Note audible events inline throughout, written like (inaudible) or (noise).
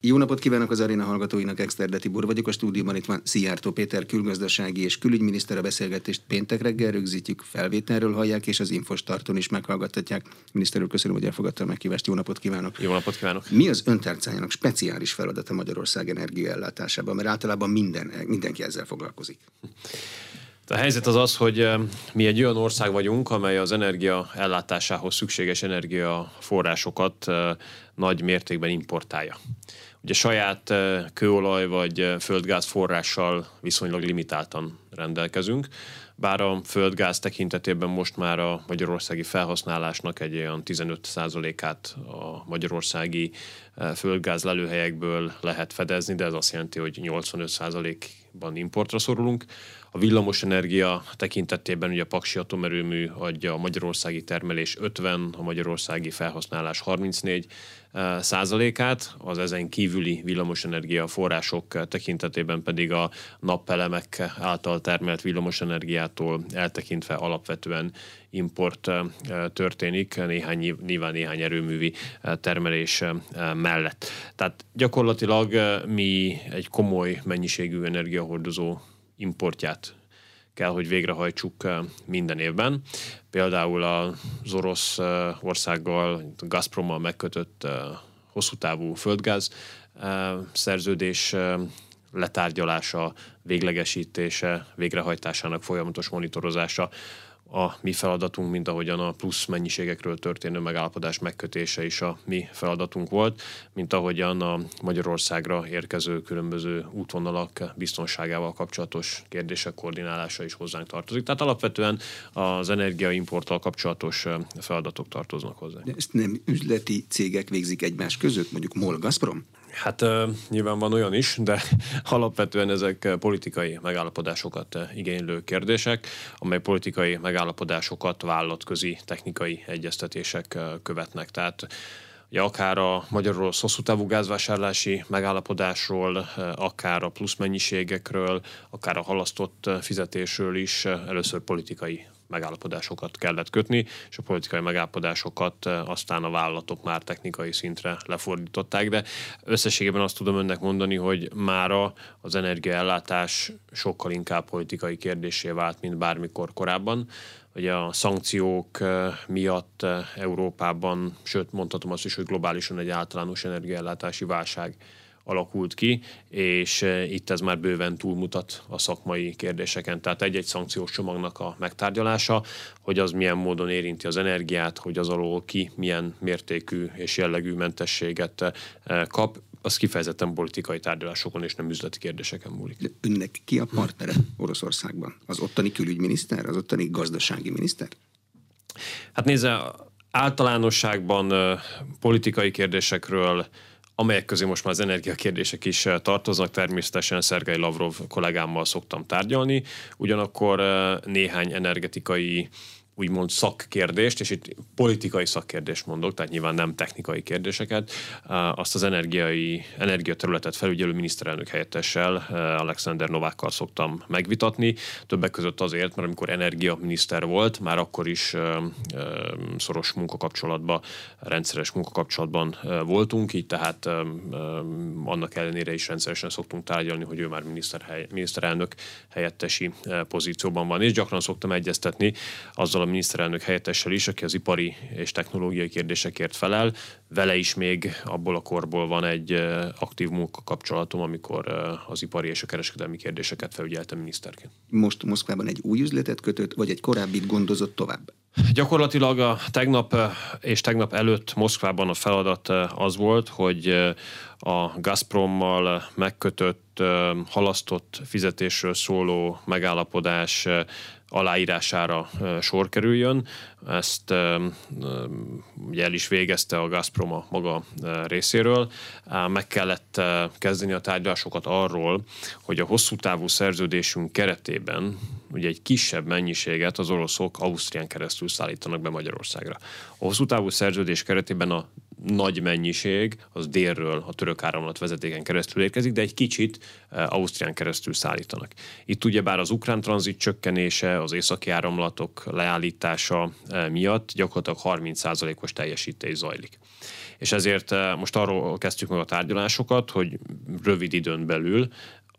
Jó napot kívánok az aréna hallgatóinak, Exterde Tibor vagyok, a stúdióban itt van Szijjártó Péter külgazdasági és külügyminiszter a beszélgetést péntek reggel rögzítjük, felvételről hallják, és az Infostarton is meghallgathatják. Miniszter úr, köszönöm, hogy elfogadta a meghívást. Jó napot kívánok! Jó napot kívánok! Mi az öntárcájának speciális feladata Magyarország energiaellátásában? Mert általában minden, mindenki ezzel foglalkozik. A helyzet az az, hogy mi egy olyan ország vagyunk, amely az energia ellátásához szükséges energiaforrásokat nagy mértékben importálja. Ugye saját kőolaj vagy földgáz forrással viszonylag limitáltan rendelkezünk, bár a földgáz tekintetében most már a magyarországi felhasználásnak egy olyan 15%-át a magyarországi földgáz lelőhelyekből lehet fedezni, de ez azt jelenti, hogy 85%-ban importra szorulunk. A villamosenergia tekintetében ugye a Paksi atomerőmű adja a magyarországi termelés 50, a magyarországi felhasználás 34 eh, százalékát, az ezen kívüli villamosenergia források tekintetében pedig a napelemek által termelt villamosenergiától eltekintve alapvetően import eh, történik, néhány, nyilván néhány erőművi eh, termelés mellett. Tehát gyakorlatilag mi egy komoly mennyiségű energiahordozó importját kell, hogy végrehajtsuk eh, minden évben. Például az orosz eh, országgal, Gazprommal megkötött eh, hosszú távú földgáz szerződés letárgyalása, véglegesítése, végrehajtásának folyamatos monitorozása a mi feladatunk, mint ahogyan a plusz mennyiségekről történő megállapodás megkötése is a mi feladatunk volt, mint ahogyan a Magyarországra érkező különböző útvonalak biztonságával kapcsolatos kérdések koordinálása is hozzánk tartozik. Tehát alapvetően az energiaimporttal kapcsolatos feladatok tartoznak hozzá. De ezt nem üzleti cégek végzik egymás között, mondjuk MOL Gazprom? Hát nyilván van olyan is, de (laughs) alapvetően ezek politikai megállapodásokat igénylő kérdések, amely politikai megállapodásokat vállalatközi technikai egyeztetések követnek. Tehát Ja, akár a magyarul hosszú távú gázvásárlási megállapodásról, akár a plusz mennyiségekről, akár a halasztott fizetésről is először politikai megállapodásokat kellett kötni, és a politikai megállapodásokat aztán a vállalatok már technikai szintre lefordították, de összességében azt tudom önnek mondani, hogy mára az energiaellátás sokkal inkább politikai kérdésé vált, mint bármikor korábban. Ugye a szankciók miatt Európában, sőt mondhatom azt is, hogy globálisan egy általános energiaellátási válság alakult ki, és eh, itt ez már bőven túlmutat a szakmai kérdéseken. Tehát egy-egy szankciós csomagnak a megtárgyalása, hogy az milyen módon érinti az energiát, hogy az alól ki milyen mértékű és jellegű mentességet eh, kap, az kifejezetten politikai tárgyalásokon és nem üzleti kérdéseken múlik. De önnek ki a partnere Oroszországban? Az ottani külügyminiszter, az ottani gazdasági miniszter? Hát nézze, általánosságban eh, politikai kérdésekről amelyek közé most már az energiakérdések is eh, tartoznak. Természetesen Szergei Lavrov kollégámmal szoktam tárgyalni, ugyanakkor eh, néhány energetikai úgymond szakkérdést, és itt politikai szakkérdést mondok, tehát nyilván nem technikai kérdéseket, azt az energiai, energiaterületet felügyelő miniszterelnök helyettessel, Alexander Novákkal szoktam megvitatni, többek között azért, mert amikor energiaminiszter volt, már akkor is szoros munkakapcsolatban, rendszeres munkakapcsolatban voltunk, így tehát annak ellenére is rendszeresen szoktunk tárgyalni, hogy ő már miniszterelnök helyettesi pozícióban van, és gyakran szoktam egyeztetni azzal a miniszterelnök helyettessel is, aki az ipari és technológiai kérdésekért felel. Vele is még abból a korból van egy aktív munkakapcsolatom, amikor az ipari és a kereskedelmi kérdéseket felügyeltem miniszterként. Most Moszkvában egy új üzletet kötött, vagy egy korábbit gondozott tovább? Gyakorlatilag a tegnap és tegnap előtt Moszkvában a feladat az volt, hogy a Gazprommal megkötött, halasztott fizetésről szóló megállapodás aláírására sor kerüljön. Ezt ugye el is végezte a Gazprom a maga részéről. Meg kellett kezdeni a tárgyalásokat arról, hogy a hosszú távú szerződésünk keretében ugye egy kisebb mennyiséget az oroszok Ausztrián keresztül szállítanak be Magyarországra. A hosszú távú szerződés keretében a nagy mennyiség az délről a török áramlat vezetéken keresztül érkezik, de egy kicsit Ausztrián keresztül szállítanak. Itt ugyebár az ukrán tranzit csökkenése, az északi áramlatok leállítása miatt gyakorlatilag 30%-os teljesítés zajlik. És ezért most arról kezdtük meg a tárgyalásokat, hogy rövid időn belül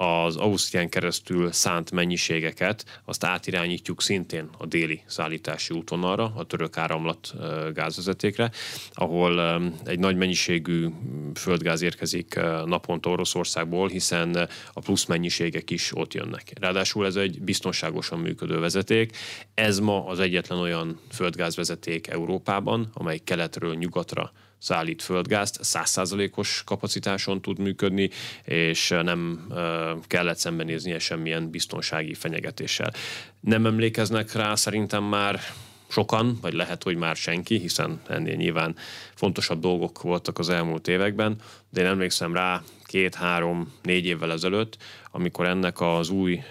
az Ausztrián keresztül szánt mennyiségeket, azt átirányítjuk szintén a déli szállítási útvonalra, a török áramlat gázvezetékre, ahol egy nagy mennyiségű földgáz érkezik naponta Oroszországból, hiszen a plusz mennyiségek is ott jönnek. Ráadásul ez egy biztonságosan működő vezeték. Ez ma az egyetlen olyan földgázvezeték Európában, amely keletről nyugatra szállít földgázt, százszázalékos kapacitáson tud működni, és nem kellett szembenéznie semmilyen biztonsági fenyegetéssel. Nem emlékeznek rá szerintem már sokan, vagy lehet, hogy már senki, hiszen ennél nyilván fontosabb dolgok voltak az elmúlt években, de én emlékszem rá két-három, négy évvel ezelőtt, amikor ennek az új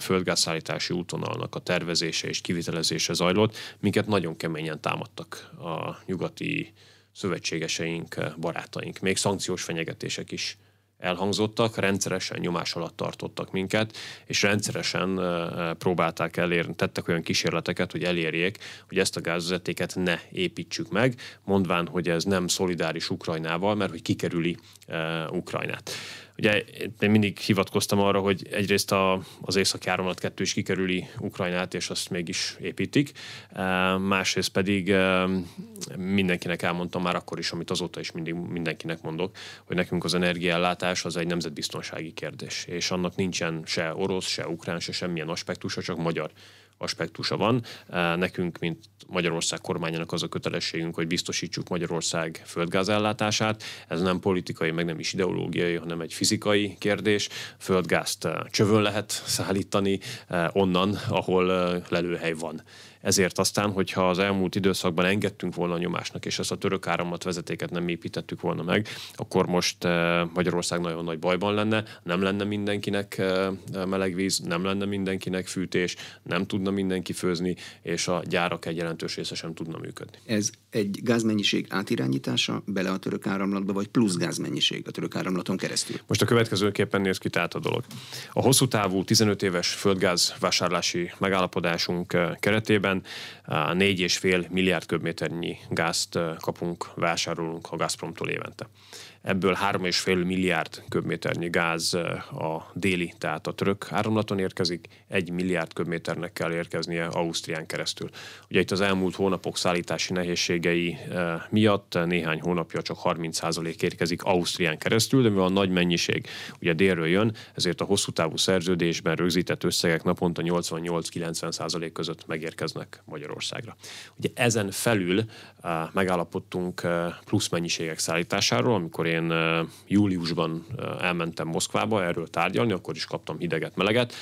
földgázszállítási útvonalnak a tervezése és kivitelezése zajlott, minket nagyon keményen támadtak a nyugati szövetségeseink, barátaink. Még szankciós fenyegetések is elhangzottak, rendszeresen nyomás alatt tartottak minket, és rendszeresen próbálták elérni, tettek olyan kísérleteket, hogy elérjék, hogy ezt a gázvezetéket ne építsük meg, mondván, hogy ez nem szolidáris Ukrajnával, mert hogy kikerüli Ukrajnát. Ugye én mindig hivatkoztam arra, hogy egyrészt a, az északi áramlat kettő is kikerüli Ukrajnát, és azt mégis építik. Másrészt pedig mindenkinek elmondtam már akkor is, amit azóta is mindig mindenkinek mondok, hogy nekünk az energiaellátás az egy nemzetbiztonsági kérdés, és annak nincsen se orosz, se ukrán, se semmilyen aspektusa, csak magyar aspektusa van. Nekünk, mint Magyarország kormányának az a kötelességünk, hogy biztosítsuk Magyarország földgázellátását. Ez nem politikai, meg nem is ideológiai, hanem egy fizikai kérdés. Földgázt csövön lehet szállítani onnan, ahol lelőhely van. Ezért aztán, hogyha az elmúlt időszakban engedtünk volna a nyomásnak, és ezt a török áramlat vezetéket nem építettük volna meg, akkor most eh, Magyarország nagyon nagy bajban lenne, nem lenne mindenkinek eh, meleg víz, nem lenne mindenkinek fűtés, nem tudna mindenki főzni, és a gyárak egy jelentős része sem tudna működni. Ez egy gázmennyiség átirányítása bele a török áramlatba, vagy plusz gázmennyiség a török áramlaton keresztül? Most a következőképpen néz ki tehát a dolog. A hosszú távú 15 éves földgáz vásárlási megállapodásunk eh, keretében évben 4,5 milliárd köbméternyi gázt kapunk, vásárolunk a Gazpromtól évente. Ebből 3,5 milliárd köbméternyi gáz a déli, tehát a török áramlaton érkezik, 1 milliárd köbméternek kell érkeznie Ausztrián keresztül. Ugye itt az elmúlt hónapok szállítási nehézségei miatt néhány hónapja csak 30% érkezik Ausztrián keresztül, de mivel a nagy mennyiség ugye délről jön, ezért a hosszú távú szerződésben rögzített összegek naponta 88-90% között megérkeznek Magyarországra. Ugye ezen felül megállapodtunk plusz mennyiségek szállításáról, amikor én júliusban elmentem Moszkvába erről tárgyalni, akkor is kaptam hideget, meleget,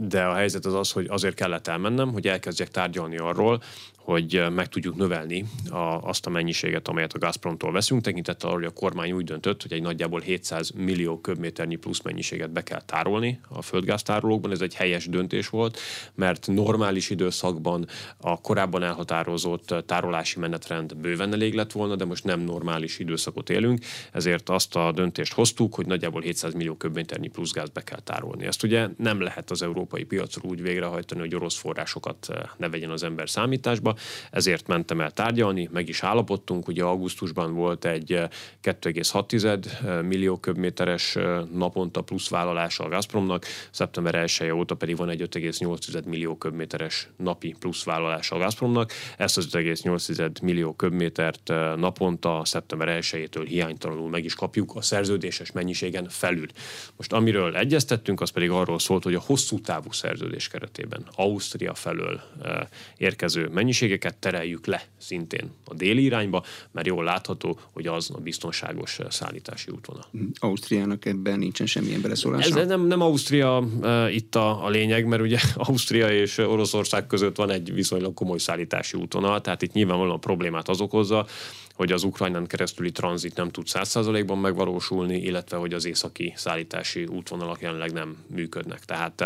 de a helyzet az az, hogy azért kellett elmennem, hogy elkezdjek tárgyalni arról, hogy meg tudjuk növelni a, azt a mennyiséget, amelyet a Gazpromtól veszünk, tekintettel arra, hogy a kormány úgy döntött, hogy egy nagyjából 700 millió köbméternyi plusz mennyiséget be kell tárolni a földgáztárolókban. Ez egy helyes döntés volt, mert normális időszakban a korábban elhatározott tárolási menetrend bőven elég lett volna, de most nem normális időszakot élünk, ezért azt a döntést hoztuk, hogy nagyjából 700 millió köbméternyi plusz gáz be kell tárolni. Ezt ugye nem lehet az európai piacról úgy végrehajtani, hogy orosz forrásokat ne vegyen az ember számításba, ezért mentem el tárgyalni, meg is állapodtunk, ugye augusztusban volt egy 2,6 eh, eh, millió köbméteres eh, naponta plusz vállalása a Gazpromnak, szeptember 1 óta pedig van egy 5,8 millió köbméteres napi plusz vállalása a Gazpromnak. Ezt az 5,8 millió köbmétert naponta szeptember 1-től hiánytalanul meg is kapjuk a szerződéses mennyiségen felül. Most amiről egyeztettünk, az pedig arról szólt, hogy a hosszú távú szerződés keretében Ausztria felől érkező mennyiség költségeket tereljük le szintén a déli irányba, mert jól látható, hogy az a biztonságos szállítási útvonal. Mm, Ausztriának ebben nincsen semmilyen beleszólása? Ez nem, nem Ausztria uh, itt a, a lényeg, mert ugye (laughs) Ausztria és Oroszország között van egy viszonylag komoly szállítási útvonal, tehát itt nyilvánvalóan a problémát az okozza, hogy az Ukrajnán keresztüli tranzit nem tud 100%-ban megvalósulni, illetve hogy az északi szállítási útvonalak jelenleg nem működnek. Tehát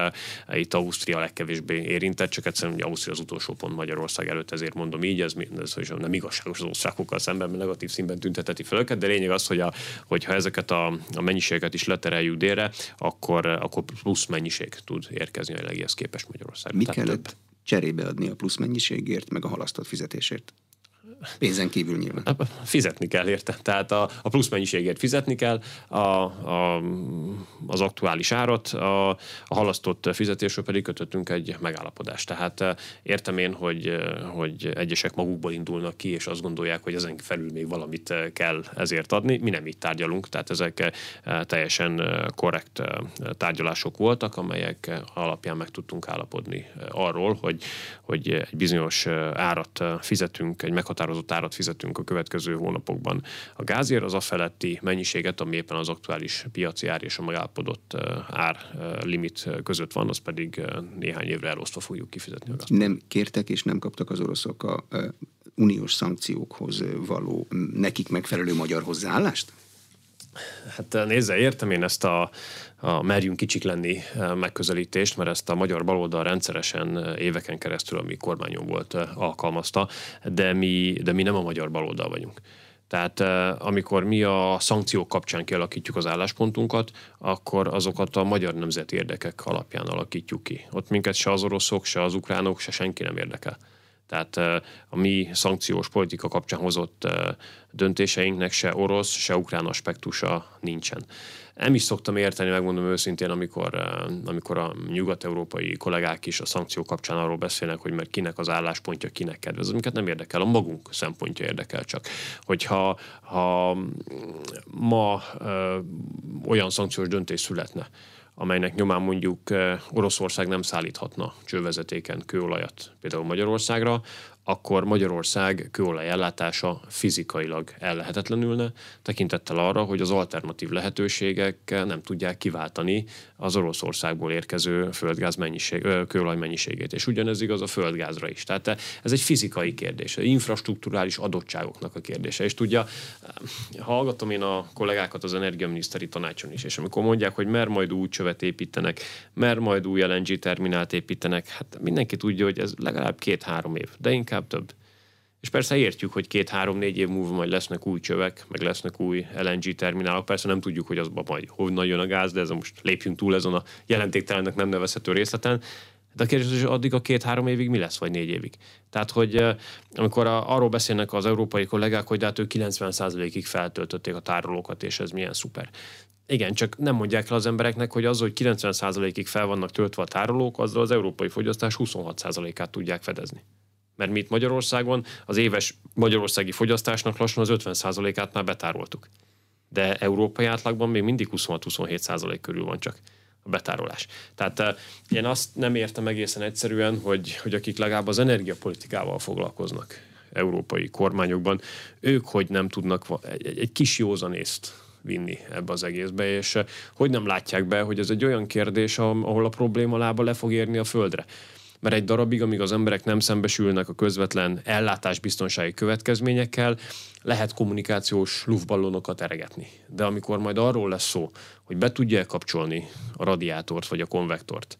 itt Ausztria legkevésbé érintett, csak egyszerűen hogy Ausztria az utolsó pont Magyarország előtt, ezért mondom így, ez, ez is nem igazságos az osztrákokkal szemben, mert negatív színben tünteteti fel őket, de lényeg az, hogy a, hogyha ezeket a, a mennyiségeket is letereljük délre, akkor, akkor plusz mennyiség tud érkezni a jelenlegihez képest Magyarország. Mi kellett több. cserébe adni a plusz mennyiségért, meg a halasztott fizetésért? Pénzen kívül nyilván. Hát, fizetni kell érte. Tehát a, a plusz mennyiségért fizetni kell, a, a, az aktuális árat, a, a halasztott fizetésről pedig kötöttünk egy megállapodást. Tehát eh, értem én, hogy, eh, hogy egyesek magukból indulnak ki, és azt gondolják, hogy ezen felül még valamit eh, kell ezért adni. Mi nem így tárgyalunk, tehát ezek teljesen korrekt tárgyalások voltak, amelyek alapján meg tudtunk állapodni arról, hogy, hogy egy bizonyos árat fizetünk, egy meghatározott meghatározott árat fizetünk a következő hónapokban a gázért, az a feletti mennyiséget, ami éppen az aktuális piaci ár és a megállapodott ár limit között van, az pedig néhány évre elosztva fogjuk kifizetni a. Nem kértek és nem kaptak az oroszok a uniós szankciókhoz való nekik megfelelő magyar hozzáállást? Hát nézze, értem én ezt a, a merjünk kicsik lenni megközelítést, mert ezt a magyar baloldal rendszeresen éveken keresztül, ami kormányon volt, alkalmazta, de mi, de mi nem a magyar baloldal vagyunk. Tehát amikor mi a szankciók kapcsán kialakítjuk az álláspontunkat, akkor azokat a magyar nemzeti érdekek alapján alakítjuk ki. Ott minket se az oroszok, se az ukránok, se senki nem érdekel. Tehát a mi szankciós politika kapcsán hozott döntéseinknek se orosz, se ukrán aspektusa nincsen. Nem is szoktam érteni, megmondom őszintén, amikor, amikor a nyugat-európai kollégák is a szankció kapcsán arról beszélnek, hogy mert kinek az álláspontja, kinek kedvez, amiket nem érdekel, a magunk szempontja érdekel csak. Hogyha ha ma ö, olyan szankciós döntés születne, amelynek nyomán mondjuk Oroszország nem szállíthatna csővezetéken kőolajat például Magyarországra, akkor Magyarország kőolaj ellátása fizikailag ellehetetlenülne, tekintettel arra, hogy az alternatív lehetőségek nem tudják kiváltani az Oroszországból érkező földgáz mennyiség, kőolaj mennyiségét. És ugyanez igaz a földgázra is. Tehát ez egy fizikai kérdés, infrastruktúrális adottságoknak a kérdése. És tudja, hallgatom én a kollégákat az energiaminiszteri tanácson is, és amikor mondják, hogy mer majd új csövet építenek, mer majd új LNG terminált építenek, hát mindenki tudja, hogy ez legalább két-három év, de inkább inkább több. És persze értjük, hogy két-három-négy év múlva majd lesznek új csövek, meg lesznek új LNG terminálok. Persze nem tudjuk, hogy azban majd honnan jön a gáz, de ez most lépjünk túl ezen a jelentéktelennek nem nevezhető részleten. De a kérdés, hogy addig a két-három évig mi lesz, vagy négy évig. Tehát, hogy amikor a, arról beszélnek az európai kollégák, hogy de hát ők 90%-ig feltöltötték a tárolókat, és ez milyen szuper. Igen, csak nem mondják el az embereknek, hogy az, hogy 90%-ig fel vannak töltve a tárolók, azzal az európai fogyasztás 26%-át tudják fedezni. Mert mi itt Magyarországon az éves magyarországi fogyasztásnak lassan az 50%-át már betároltuk. De európai átlagban még mindig 26-27% körül van csak a betárolás. Tehát uh, én azt nem értem egészen egyszerűen, hogy, hogy akik legalább az energiapolitikával foglalkoznak európai kormányokban, ők hogy nem tudnak egy, egy kis józanészt vinni ebbe az egészbe, és uh, hogy nem látják be, hogy ez egy olyan kérdés, ahol a probléma lába le fog érni a földre mert egy darabig, amíg az emberek nem szembesülnek a közvetlen ellátásbiztonsági következményekkel, lehet kommunikációs luftballonokat eregetni. De amikor majd arról lesz szó, hogy be tudja kapcsolni a radiátort vagy a konvektort,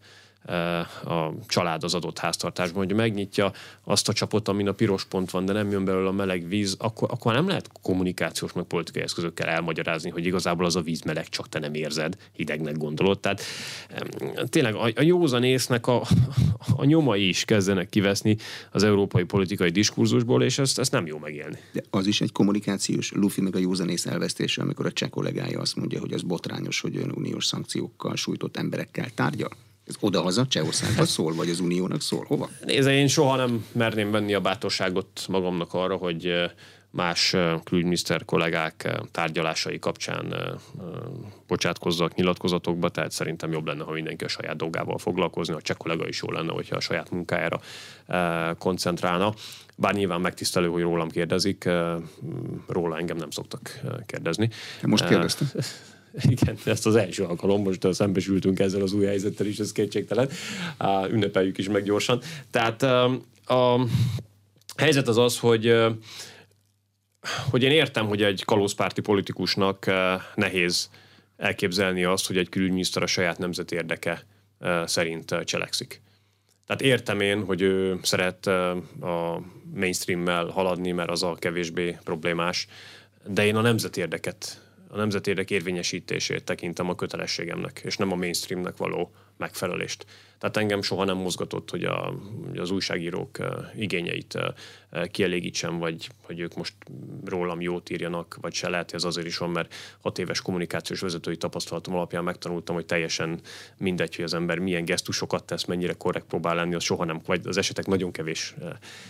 a család az adott háztartásban, hogy megnyitja azt a csapot, amin a piros pont van, de nem jön belőle a meleg víz, akkor, akkor nem lehet kommunikációs meg politikai eszközökkel elmagyarázni, hogy igazából az a víz meleg, csak te nem érzed, hidegnek gondolod. Tehát tényleg a, a józan észnek a, a nyomai is kezdenek kiveszni az európai politikai diskurzusból, és ezt, ezt nem jó megélni. De az is egy kommunikációs lufi meg a józanész elvesztése, amikor a cseh kollégája azt mondja, hogy az botrányos, hogy ön uniós szankciókkal sújtott emberekkel tárgyal. Ez odahaza Csehországba szól, vagy az Uniónak szól? Hova? Nézd, én soha nem merném venni a bátorságot magamnak arra, hogy más külügyminiszter kollégák tárgyalásai kapcsán bocsátkozzak nyilatkozatokba, tehát szerintem jobb lenne, ha mindenki a saját dolgával foglalkozni, a cseh kollega is jó lenne, hogyha a saját munkájára koncentrálna. Bár nyilván megtisztelő, hogy rólam kérdezik, róla engem nem szoktak kérdezni. Most kérdeztem. (laughs) (laughs) Igen, ezt az első alkalom, most szembesültünk ezzel az új helyzettel is, ez kétségtelen. Ünnepeljük is meg gyorsan. Tehát a helyzet az az, hogy hogy én értem, hogy egy kalózpárti politikusnak nehéz elképzelni azt, hogy egy külügyminiszter a saját nemzeti érdeke szerint cselekszik. Tehát értem én, hogy ő szeret a mainstream-mel haladni, mert az a kevésbé problémás, de én a nemzeti érdeket a nemzeti érdek érvényesítését tekintem a kötelességemnek, és nem a mainstreamnek való megfelelést. Tehát engem soha nem mozgatott, hogy, a, az újságírók igényeit kielégítsem, vagy hogy ők most rólam jót írjanak, vagy se. Lehet, ez azért is van, mert hat éves kommunikációs vezetői tapasztalatom alapján megtanultam, hogy teljesen mindegy, hogy az ember milyen gesztusokat tesz, mennyire korrekt próbál lenni, az soha nem, vagy az esetek nagyon kevés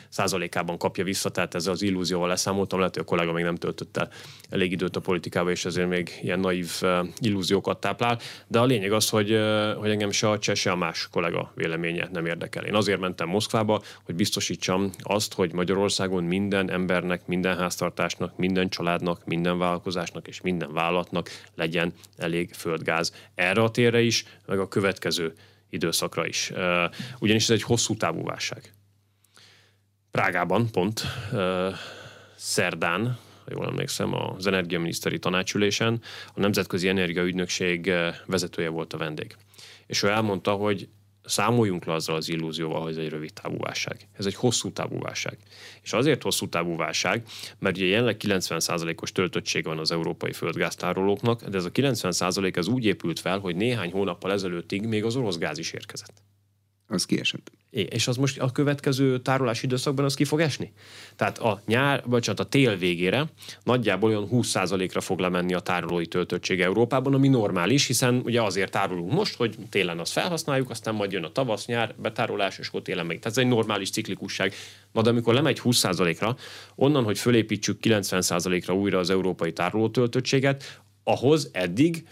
százalékában kapja vissza, tehát ezzel az illúzióval leszámoltam, lehet, hogy a kollega még nem töltött el elég időt a politikába, és ezért még ilyen naív illúziókat táplál, de a lényeg az, hogy, hogy engem se a cseh, se a más kollega véleménye nem érdekel. Én azért mentem Moszkvába, hogy biztosítsam azt, hogy Magyarországon minden embernek, minden háztartásnak, minden családnak, minden vállalkozásnak és minden vállalatnak legyen elég földgáz. Erre a térre is, meg a következő időszakra is. Ugyanis ez egy hosszú távú válság. Prágában pont szerdán, ha jól emlékszem, az energiaminiszteri tanácsülésen a Nemzetközi Energiaügynökség vezetője volt a vendég és ő elmondta, hogy számoljunk le azzal az illúzióval, hogy ez egy rövid távú válság. Ez egy hosszú távú válság. És azért hosszú távú válság, mert ugye jelenleg 90%-os töltöttség van az európai földgáztárolóknak, de ez a 90% az úgy épült fel, hogy néhány hónappal ezelőttig még az orosz gáz is érkezett. Az kiesett. És az most a következő tárolási időszakban az ki fog esni? Tehát a nyár, vagy a tél végére nagyjából olyan 20%-ra fog lemenni a tárolói töltöttség Európában, ami normális, hiszen ugye azért tárolunk most, hogy télen azt felhasználjuk, aztán majd jön a tavasz, nyár, betárolás, és akkor télen meg. Tehát ez egy normális ciklikusság. Na de amikor lemegy 20%-ra, onnan, hogy fölépítsük 90%-ra újra az európai tároló töltöttséget, ahhoz eddig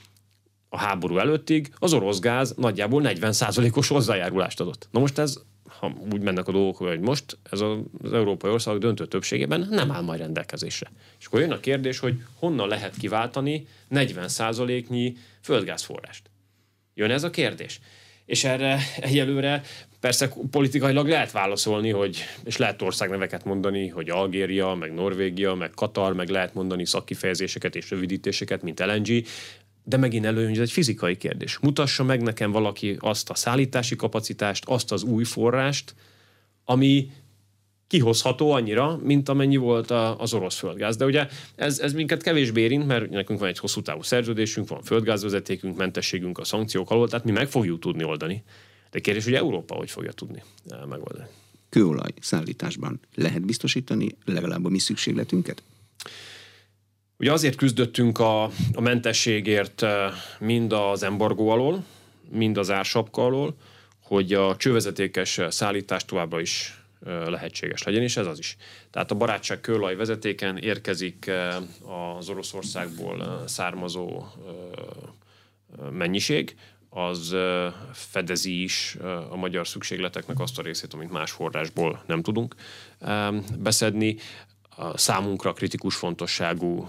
a háború előttig az orosz gáz nagyjából 40%-os hozzájárulást adott. Na most ez ha úgy mennek a dolgok, hogy most ez az európai országok döntő többségében nem áll majd rendelkezésre. És akkor jön a kérdés, hogy honnan lehet kiváltani 40%-nyi földgázforrást. Jön ez a kérdés. És erre egyelőre persze politikailag lehet válaszolni, hogy, és lehet országneveket mondani, hogy Algéria, meg Norvégia, meg Katar, meg lehet mondani szakkifejezéseket és rövidítéseket, mint LNG, de megint előjön, hogy ez egy fizikai kérdés. Mutassa meg nekem valaki azt a szállítási kapacitást, azt az új forrást, ami kihozható annyira, mint amennyi volt az orosz földgáz. De ugye ez, ez minket kevésbé érint, mert nekünk van egy hosszú távú szerződésünk, van földgázvezetékünk, mentességünk a szankciók alól, tehát mi meg fogjuk tudni oldani. De kérdés, hogy Európa hogy fogja tudni eh, megoldani. Kőolaj szállításban lehet biztosítani legalább a mi szükségletünket? Ugye azért küzdöttünk a, a mentességért mind az embargó alól, mind az ársapka alól, hogy a csővezetékes szállítás továbbra is eh, lehetséges legyen, és ez az is. Tehát a barátság kőolaj vezetéken érkezik az Oroszországból származó mennyiség, az fedezi is a magyar szükségleteknek azt a részét, amit más forrásból nem tudunk beszedni számunkra kritikus fontosságú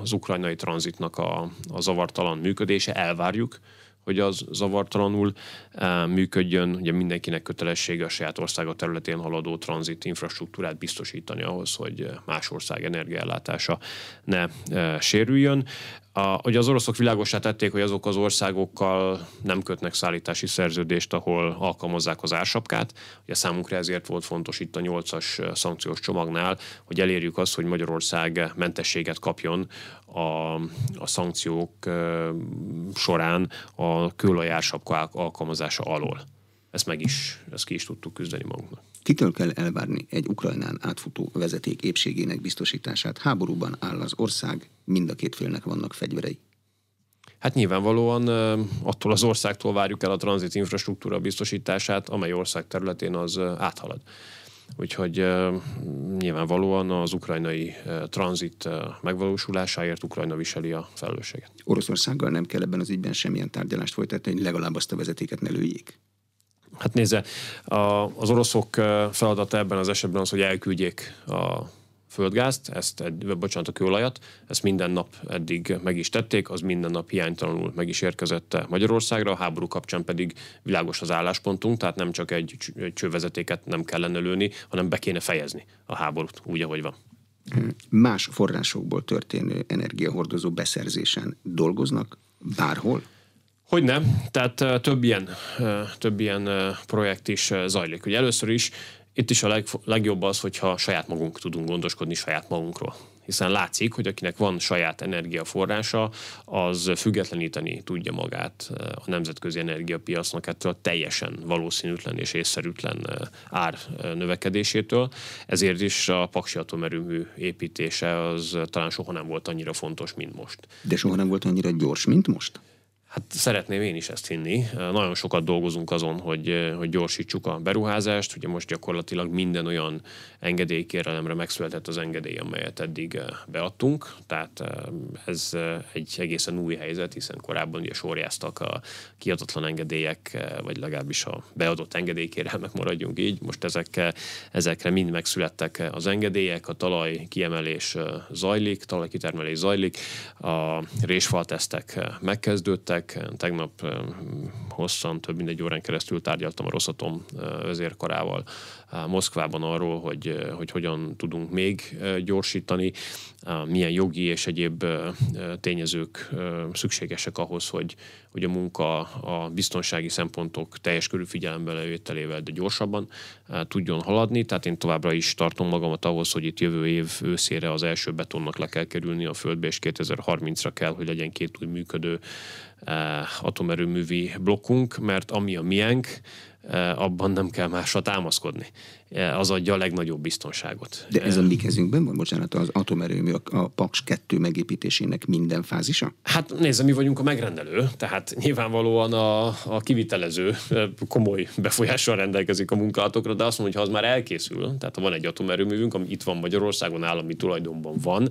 az ukrajnai tranzitnak a, a zavartalan működése, elvárjuk, hogy az zavartalanul e, működjön. Ugye mindenkinek kötelessége a saját országa területén haladó tranzit infrastruktúrát biztosítani ahhoz, hogy más ország energiaellátása ne e, sérüljön. A, ugye az oroszok világosá tették, hogy azok az országokkal nem kötnek szállítási szerződést, ahol alkalmazzák az ársapkát. Ugye számunkra ezért volt fontos itt a nyolcas szankciós csomagnál, hogy elérjük azt, hogy Magyarország mentességet kapjon a, a szankciók során a kőolaj alkalmazása alól. Ezt meg is, ezt ki is tudtuk küzdeni magunknak. Kitől kell elvárni egy Ukrajnán átfutó vezeték épségének biztosítását? Háborúban áll az ország, mind a két félnek vannak fegyverei. Hát nyilvánvalóan attól az országtól várjuk el a tranzit infrastruktúra biztosítását, amely ország területén az áthalad. Úgyhogy nyilvánvalóan az ukrajnai tranzit megvalósulásáért Ukrajna viseli a felelősséget. Oroszországgal nem kell ebben az ügyben semmilyen tárgyalást folytatni, hogy legalább azt a vezetéket ne lőjék. Hát nézze, a, az oroszok feladata ebben az esetben az, hogy elküldjék a földgázt, ezt, bocsánat, a kőolajat, ezt minden nap eddig meg is tették, az minden nap hiánytalanul meg is érkezett Magyarországra, a háború kapcsán pedig világos az álláspontunk, tehát nem csak egy, csővezetéket nem kellene lőni, hanem be kéne fejezni a háborút úgy, ahogy van. Más forrásokból történő energiahordozó beszerzésen dolgoznak bárhol? Hogy nem, tehát több ilyen, több ilyen projekt is zajlik. Ugye először is itt is a leg, legjobb az, hogyha saját magunk tudunk gondoskodni saját magunkról hiszen látszik, hogy akinek van saját energiaforrása, az függetleníteni tudja magát a nemzetközi energiapiacnak ettől a teljesen valószínűtlen és észszerűtlen ár növekedésétől. Ezért is a paksi atomerőmű építése az talán soha nem volt annyira fontos, mint most. De soha nem volt annyira gyors, mint most? Hát szeretném én is ezt hinni. Nagyon sokat dolgozunk azon, hogy, hogy gyorsítsuk a beruházást. Ugye most gyakorlatilag minden olyan engedélykérelemre megszületett az engedély, amelyet eddig eh, beadtunk. Tehát eh, ez eh, egy egészen új helyzet, hiszen korábban ugye sorjáztak a kiadatlan engedélyek, vagy legalábbis a beadott engedélykérelmek maradjunk így. Most ezek, ezekre mind megszülettek az engedélyek, a talaj kiemelés zajlik, talajkitermelés zajlik, a résfaltesztek megkezdődtek, beszéltek. Tegnap hosszan, több mint egy órán keresztül tárgyaltam a Rosszatom vezérkarával Moszkvában arról, hogy, hogy hogyan tudunk még gyorsítani, milyen jogi és egyéb tényezők szükségesek ahhoz, hogy, hogy a munka a biztonsági szempontok teljes körű figyelembe levételével, de gyorsabban tudjon haladni. Tehát én továbbra is tartom magamat ahhoz, hogy itt jövő év őszére az első betonnak le kell kerülni a földbe, és 2030-ra kell, hogy legyen két új működő atomerőművi blokkunk, mert ami a miénk, abban nem kell másra támaszkodni. Az adja a legnagyobb biztonságot. De ez a mi kezünkben van, bocsánat, az atomerőmű, a Paks 2 megépítésének minden fázisa? Hát nézze, mi vagyunk a megrendelő, tehát nyilvánvalóan a, a kivitelező komoly befolyással rendelkezik a munkálatokra, de azt mondja, hogy ha az már elkészül, tehát ha van egy atomerőművünk, ami itt van Magyarországon, állami tulajdonban van,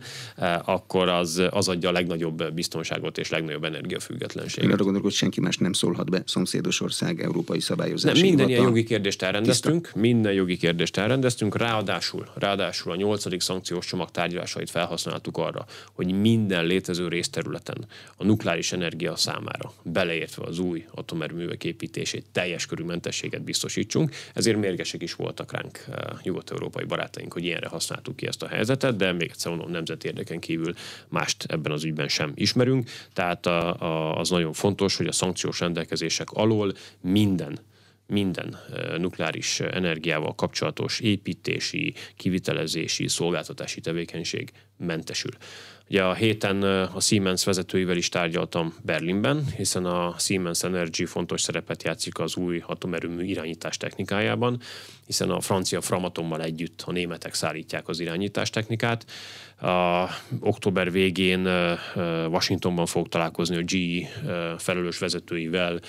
akkor az, az adja a legnagyobb biztonságot és legnagyobb energiafüggetlenséget. Én arra gondolok, hogy senki más nem szólhat be szomszédos ország európai szabályozási minden ilyen jogi kérdést elrendeztünk, tiszta. minden jogi kérdést elrendeztünk, ráadásul, ráadásul a nyolcadik szankciós csomag tárgyalásait felhasználtuk arra, hogy minden létező részterületen a nukleáris energia számára, beleértve az új atomerőművek építését, teljes körű mentességet biztosítsunk, ezért mérgesek is voltak ránk eh, nyugat-európai barátaink, hogy ilyenre használtuk ki ezt a helyzetet, de még egyszer mondom, nemzeti érdeken kívül mást ebben az ügyben sem ismerünk, tehát a, a, az nagyon fontos, hogy a szankciós rendelkezések alól minden minden nukleáris energiával kapcsolatos építési, kivitelezési, szolgáltatási tevékenység mentesül. Ugye a héten a Siemens vezetőivel is tárgyaltam Berlinben, hiszen a Siemens Energy fontos szerepet játszik az új atomerőmű irányítás technikájában, hiszen a francia Framatommal együtt a németek szállítják az irányítás technikát. A október végén Washingtonban fog találkozni a GE felelős vezetőivel,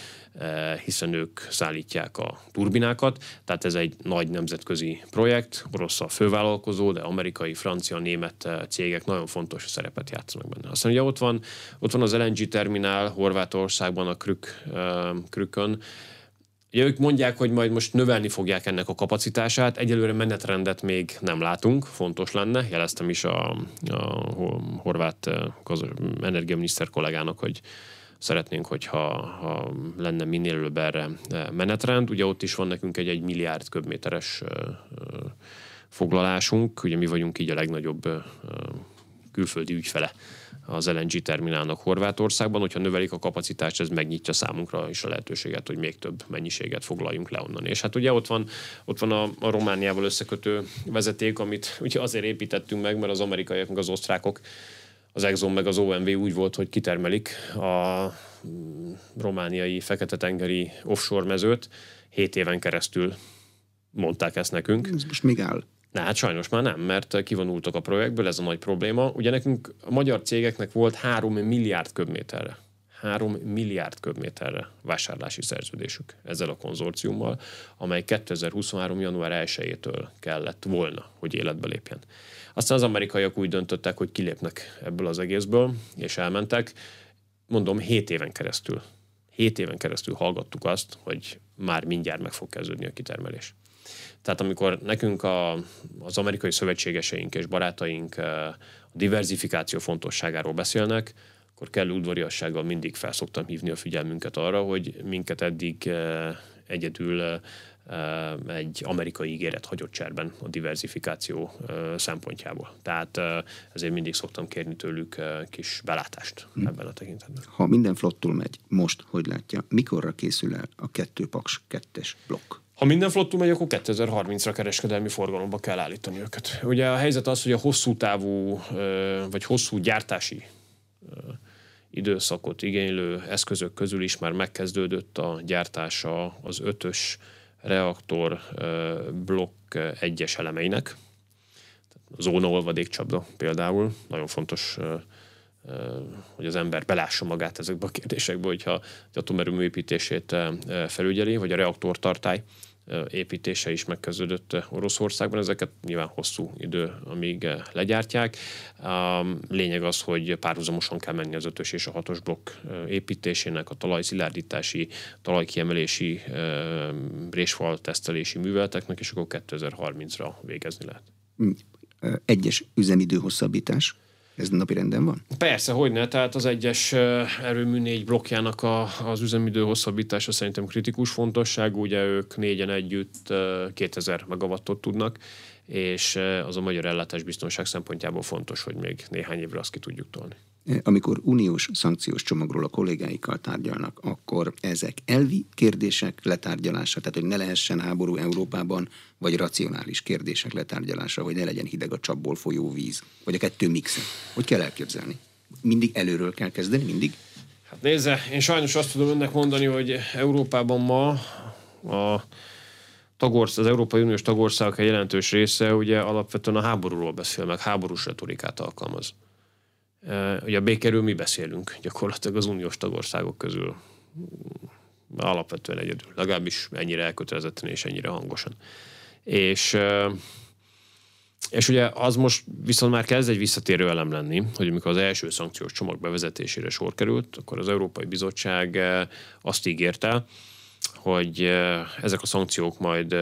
hiszen ők szállítják a turbinákat, tehát ez egy nagy nemzetközi projekt, orosz a fővállalkozó, de amerikai, francia, német cégek nagyon fontos szerepet játszanak benne. Aztán ugye ott van, ott van az LNG terminál Horvátországban, a Krük, Krükön, Ugye ők mondják, hogy majd most növelni fogják ennek a kapacitását, egyelőre menetrendet még nem látunk, fontos lenne, jeleztem is a, a horvát energiaminiszter kollégának, hogy szeretnénk, hogyha ha lenne minél előbb erre menetrend. Ugye ott is van nekünk egy egy milliárd köbméteres foglalásunk, ugye mi vagyunk így a legnagyobb külföldi ügyfele az LNG terminálnak Horvátországban, hogyha növelik a kapacitást, ez megnyitja számunkra is a lehetőséget, hogy még több mennyiséget foglaljunk le onnan. És hát ugye ott van, ott van a, a Romániával összekötő vezeték, amit ugye azért építettünk meg, mert az amerikaiak, meg az osztrákok az Exxon meg az OMV úgy volt, hogy kitermelik a romániai fekete-tengeri offshore mezőt, hét éven keresztül mondták ezt nekünk. Ez most még áll. Na hát sajnos már nem, mert kivonultak a projektből, ez a nagy probléma. Ugye nekünk a magyar cégeknek volt 3 milliárd köbméterre 3 milliárd köbméterre vásárlási szerződésük ezzel a konzorciummal, amely 2023. január 1-től kellett volna, hogy életbe lépjen. Aztán az amerikaiak úgy döntöttek, hogy kilépnek ebből az egészből, és elmentek. Mondom, 7 éven keresztül. 7 éven keresztül hallgattuk azt, hogy már mindjárt meg fog kezdődni a kitermelés. Tehát amikor nekünk a, az amerikai szövetségeseink és barátaink a diversifikáció fontosságáról beszélnek, akkor kellő udvariassággal mindig felszoktam hívni a figyelmünket arra, hogy minket eddig egyedül egy amerikai ígéret hagyott cserben a diversifikáció szempontjából. Tehát ezért mindig szoktam kérni tőlük kis belátást hm. ebben a tekintetben. Ha minden flottul megy, most hogy látja, mikorra készül el a kettő paks kettes blokk? Ha minden flottul megy, akkor 2030-ra kereskedelmi forgalomba kell állítani őket. Ugye a helyzet az, hogy a hosszú távú, vagy hosszú gyártási időszakot igénylő eszközök közül is már megkezdődött a gyártása az ötös reaktor blokk egyes elemeinek. A zóna olvadékcsapda például, nagyon fontos hogy az ember belássa magát ezekbe a kérdésekbe, hogyha az atomerőmű építését felügyeli, vagy a reaktortartály építése is megkezdődött Oroszországban, ezeket nyilván hosszú idő, amíg legyártják. Lényeg az, hogy párhuzamosan kell menni az ötös és a hatos blokk építésének, a talajszilárdítási, talajkiemelési, résfal tesztelési műveleteknek, és akkor 2030-ra végezni lehet. Egyes üzemidő hosszabbítás ez napi renden van? Persze, hogy ne. Tehát az egyes erőmű négy blokkjának a, az üzemidő hosszabbítása szerintem kritikus fontosságú. Ugye ők négyen együtt 2000 megawattot tudnak, és az a magyar ellátás biztonság szempontjából fontos, hogy még néhány évre azt ki tudjuk tolni. Amikor uniós szankciós csomagról a kollégáikkal tárgyalnak, akkor ezek elvi kérdések letárgyalása, tehát hogy ne lehessen háború Európában, vagy racionális kérdések letárgyalása, hogy ne legyen hideg a csapból folyó víz, vagy a kettő mixe. Hogy kell elképzelni? Mindig előről kell kezdeni, mindig? Hát nézze, én sajnos azt tudom önnek mondani, hogy Európában ma a tagorsz, az Európai Uniós tagországok egy jelentős része ugye alapvetően a háborúról beszél, meg háborús retorikát alkalmaz. Ugye a békerül mi beszélünk gyakorlatilag az uniós tagországok közül alapvetően egyedül, legalábbis ennyire elkötelezetten és ennyire hangosan. És és ugye az most viszont már kezd egy visszatérő elem lenni, hogy amikor az első szankciós csomag bevezetésére sor került, akkor az Európai Bizottság azt ígérte, hogy ezek a szankciók majd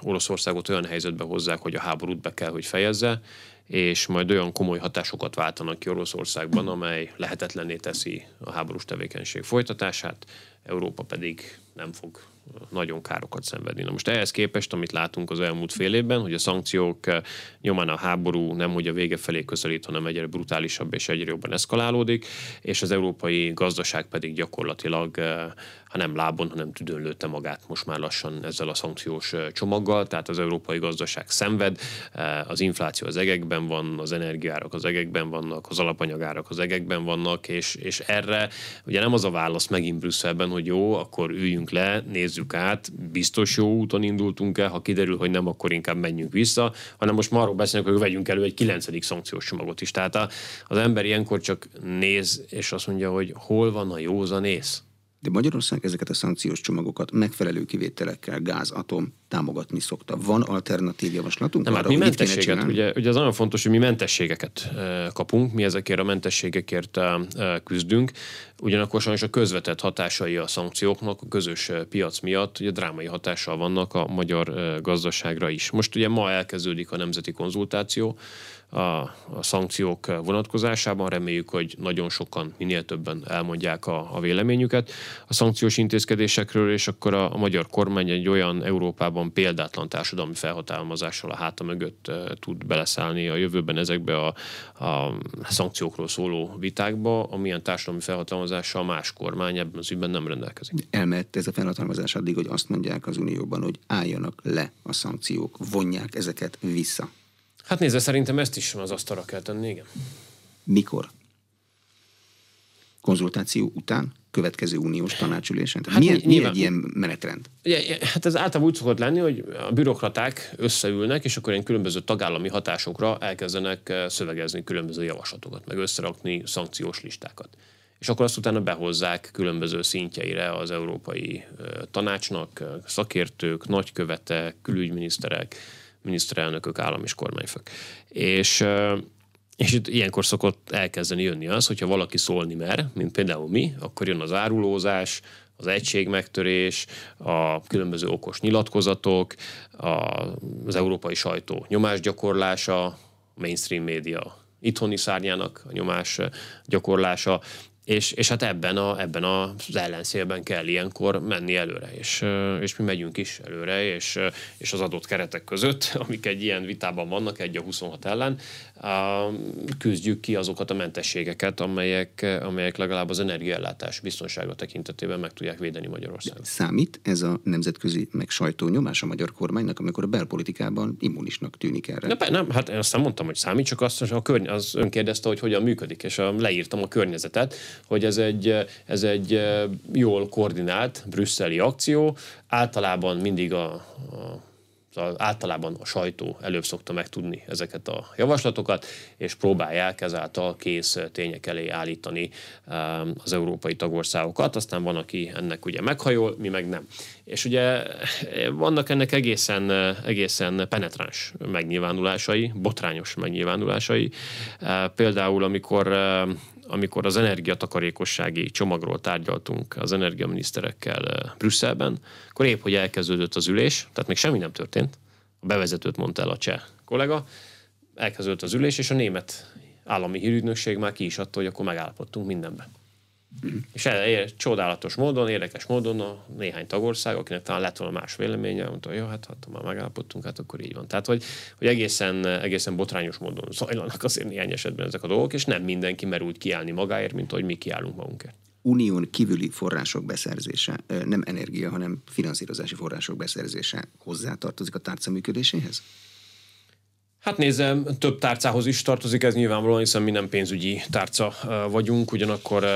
Oroszországot olyan helyzetbe hozzák, hogy a háborút be kell, hogy fejezze, és majd olyan komoly hatásokat váltanak ki Oroszországban, amely lehetetlenné teszi a háborús tevékenység folytatását, Európa pedig nem fog nagyon károkat szenvedni. Na most ehhez képest, amit látunk az elmúlt fél évben, hogy a szankciók nyomán a háború nem hogy a vége felé közelít, hanem egyre brutálisabb és egyre jobban eszkalálódik, és az európai gazdaság pedig gyakorlatilag ha nem lábon, hanem tüdőn lőtte magát most már lassan ezzel a szankciós csomaggal, tehát az európai gazdaság szenved, az infláció az egekben van, az energiárak az egekben vannak, az alapanyagárak az egekben vannak, és, és erre ugye nem az a válasz megint Brüsszelben, hogy jó, akkor üljünk le, nézzük át, biztos jó úton indultunk el, ha kiderül, hogy nem, akkor inkább menjünk vissza, hanem most már arról beszélnek, hogy vegyünk elő egy kilencedik szankciós csomagot is. Tehát az ember ilyenkor csak néz, és azt mondja, hogy hol van a józanész de Magyarország ezeket a szankciós csomagokat megfelelő kivételekkel gáz, atom támogatni szokta. Van alternatív javaslatunk? Nem, arra, hát mi mentességet, ugye, ugye az nagyon fontos, hogy mi mentességeket kapunk, mi ezekért a mentességekért küzdünk, ugyanakkor sajnos a közvetett hatásai a szankcióknak a közös piac miatt ugye drámai hatással vannak a magyar gazdaságra is. Most ugye ma elkezdődik a nemzeti konzultáció, a, a szankciók vonatkozásában. Reméljük, hogy nagyon sokan, minél többen elmondják a, a véleményüket a szankciós intézkedésekről, és akkor a, a magyar kormány egy olyan Európában példátlan társadalmi felhatalmazással a háta mögött e, tud beleszállni a jövőben ezekbe a, a szankciókról szóló vitákba, amilyen társadalmi felhatalmazással más kormány ebben az ügyben nem rendelkezik. Elmehet ez a felhatalmazás addig, hogy azt mondják az Unióban, hogy álljanak le a szankciók, vonják ezeket vissza. Hát nézze, szerintem ezt is az asztalra kell tenni, igen. Mikor? Konzultáció után? Következő uniós tanácsülésen? Tehát hát milyen, mi egy ilyen menetrend? Ugye, hát ez általában úgy szokott lenni, hogy a bürokraták összeülnek, és akkor ilyen különböző tagállami hatásokra elkezdenek eh, szövegezni különböző javaslatokat, meg összerakni szankciós listákat. És akkor azt utána behozzák különböző szintjeire az Európai eh, Tanácsnak, eh, szakértők, nagykövetek, külügyminiszterek, miniszterelnökök, állam és kormányfők. És és itt ilyenkor szokott elkezdeni jönni az, hogyha valaki szólni mer, mint például mi, akkor jön az árulózás, az egységmegtörés, a különböző okos nyilatkozatok, az európai sajtó nyomásgyakorlása, mainstream média itthoni szárnyának a nyomás gyakorlása, és, és hát ebben, a, ebben az ellenszélben kell ilyenkor menni előre, és, és mi megyünk is előre, és, és az adott keretek között, (laughs) amik egy ilyen vitában vannak, egy a 26 ellen, küzdjük ki azokat a mentességeket, amelyek, amelyek legalább az energiaellátás biztonsága tekintetében meg tudják védeni Magyarországot. Számít ez a nemzetközi meg sajtónyomás a magyar kormánynak, amikor a belpolitikában immunisnak tűnik erre? Ne, nem, hát én azt nem mondtam, hogy számít, csak azt, a körny- az ön kérdezte, hogy hogyan működik, és a, leírtam a környezetet, hogy ez egy, ez egy jól koordinált brüsszeli akció, általában mindig a, a általában a sajtó előbb szokta megtudni ezeket a javaslatokat, és próbálják ezáltal kész tények elé állítani az európai tagországokat. Aztán van, aki ennek ugye meghajol, mi meg nem. És ugye vannak ennek egészen, egészen penetráns megnyilvánulásai, botrányos megnyilvánulásai. Például, amikor amikor az energiatakarékossági csomagról tárgyaltunk az energiaminiszterekkel eh, Brüsszelben, akkor épp, hogy elkezdődött az ülés, tehát még semmi nem történt, a bevezetőt mondta el a cseh kollega, elkezdődött az ülés, és a német állami hírügynökség már ki is adta, hogy akkor megállapodtunk mindenben. És el, el, csodálatos módon, érdekes módon a néhány tagország, akinek talán lett volna más véleménye, mondta, hogy jó, hát ha már megállapodtunk, hát akkor így van. Tehát, hogy, hogy egészen, egészen botrányos módon zajlanak azért néhány esetben ezek a dolgok, és nem mindenki mer úgy kiállni magáért, mint hogy mi kiállunk magunkért. Unión kívüli források beszerzése, nem energia, hanem finanszírozási források beszerzése hozzátartozik a tárca működéséhez? Hát nézem, több tárcához is tartozik ez nyilvánvalóan, hiszen mi nem pénzügyi tárca vagyunk, ugyanakkor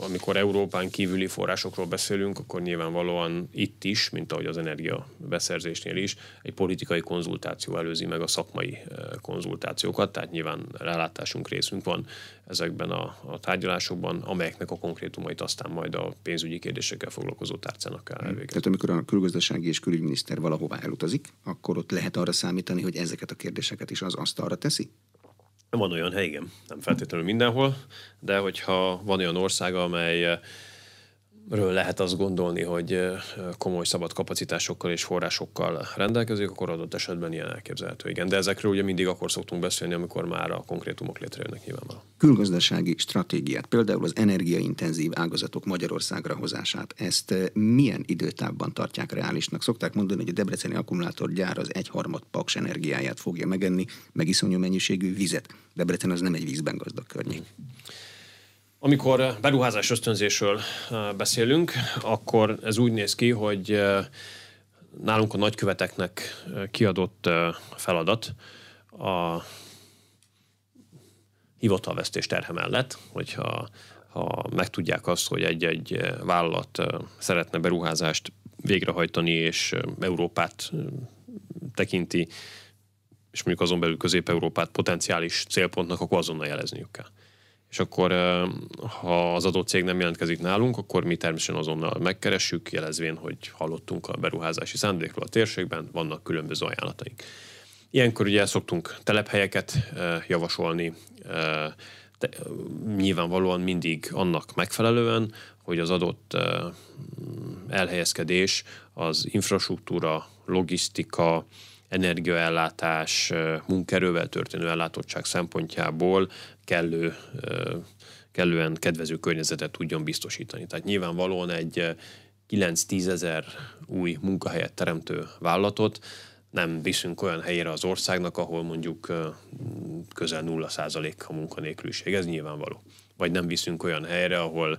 amikor Európán kívüli forrásokról beszélünk, akkor nyilvánvalóan itt is, mint ahogy az energia beszerzésnél is, egy politikai konzultáció előzi meg a szakmai konzultációkat, tehát nyilván rálátásunk részünk van ezekben a, a tárgyalásokban, amelyeknek a konkrétumait aztán majd a pénzügyi kérdésekkel foglalkozó tárcának kell elvégezni. Tehát amikor a külgazdasági és külügyminiszter valahová elutazik, akkor ott lehet arra számítani, hogy ezeket a kérdéseket is az asztalra teszi? Van olyan hely, igen, nem feltétlenül mindenhol, de hogyha van olyan ország, amely ről lehet azt gondolni, hogy komoly szabad kapacitásokkal és forrásokkal rendelkezik, akkor adott esetben ilyen elképzelhető. Igen, de ezekről ugye mindig akkor szoktunk beszélni, amikor már a konkrétumok létrejönnek nyilvánvalóan. Külgazdasági stratégiát, például az energiaintenzív ágazatok Magyarországra hozását, ezt milyen időtávban tartják reálisnak? Szokták mondani, hogy a Debreceni akkumulátorgyár az egyharmad paks energiáját fogja megenni, meg iszonyú mennyiségű vizet. Debrecen az nem egy vízben gazdag környék. Hmm. Amikor beruházás ösztönzésről beszélünk, akkor ez úgy néz ki, hogy nálunk a nagyköveteknek kiadott feladat a hivatalvesztés terhe mellett, hogyha ha megtudják azt, hogy egy-egy vállalat szeretne beruházást végrehajtani, és Európát tekinti, és mondjuk azon belül Közép-Európát potenciális célpontnak, akkor azonnal jelezniük kell és akkor ha az adott cég nem jelentkezik nálunk, akkor mi természetesen azonnal megkeressük, jelezvén, hogy hallottunk a beruházási szándékról a térségben, vannak különböző ajánlataink. Ilyenkor ugye szoktunk telephelyeket javasolni, de nyilvánvalóan mindig annak megfelelően, hogy az adott elhelyezkedés az infrastruktúra, logisztika, energiaellátás, munkerővel történő ellátottság szempontjából kellő, kellően kedvező környezetet tudjon biztosítani. Tehát nyilvánvalóan egy 9-10 ezer új munkahelyet teremtő vállalatot nem viszünk olyan helyére az országnak, ahol mondjuk közel 0 a munkanélküliség. Ez nyilvánvaló. Vagy nem viszünk olyan helyre, ahol,